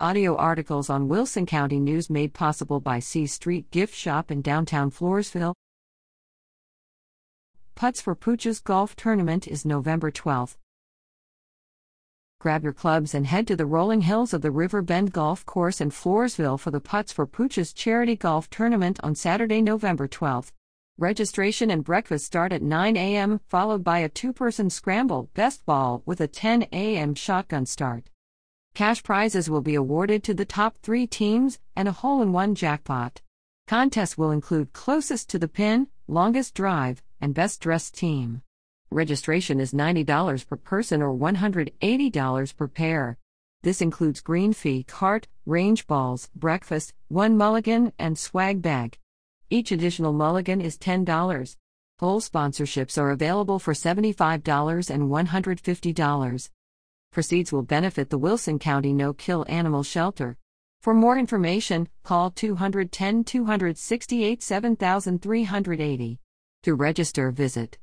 Audio articles on Wilson County News made possible by C Street Gift Shop in downtown Floresville. Putts for Pooches Golf Tournament is November 12th. Grab your clubs and head to the rolling hills of the River Bend Golf Course in Floresville for the Putts for Pooches Charity Golf Tournament on Saturday, November 12th. Registration and breakfast start at 9 a.m., followed by a two person scramble best ball with a 10 a.m. shotgun start. Cash prizes will be awarded to the top three teams and a hole in one jackpot. Contests will include closest to the pin, longest drive, and best dressed team. Registration is $90 per person or $180 per pair. This includes green fee, cart, range balls, breakfast, one mulligan, and swag bag. Each additional mulligan is $10. Hole sponsorships are available for $75 and $150. Proceeds will benefit the Wilson County No Kill Animal Shelter. For more information, call 210 268 7380. To register, visit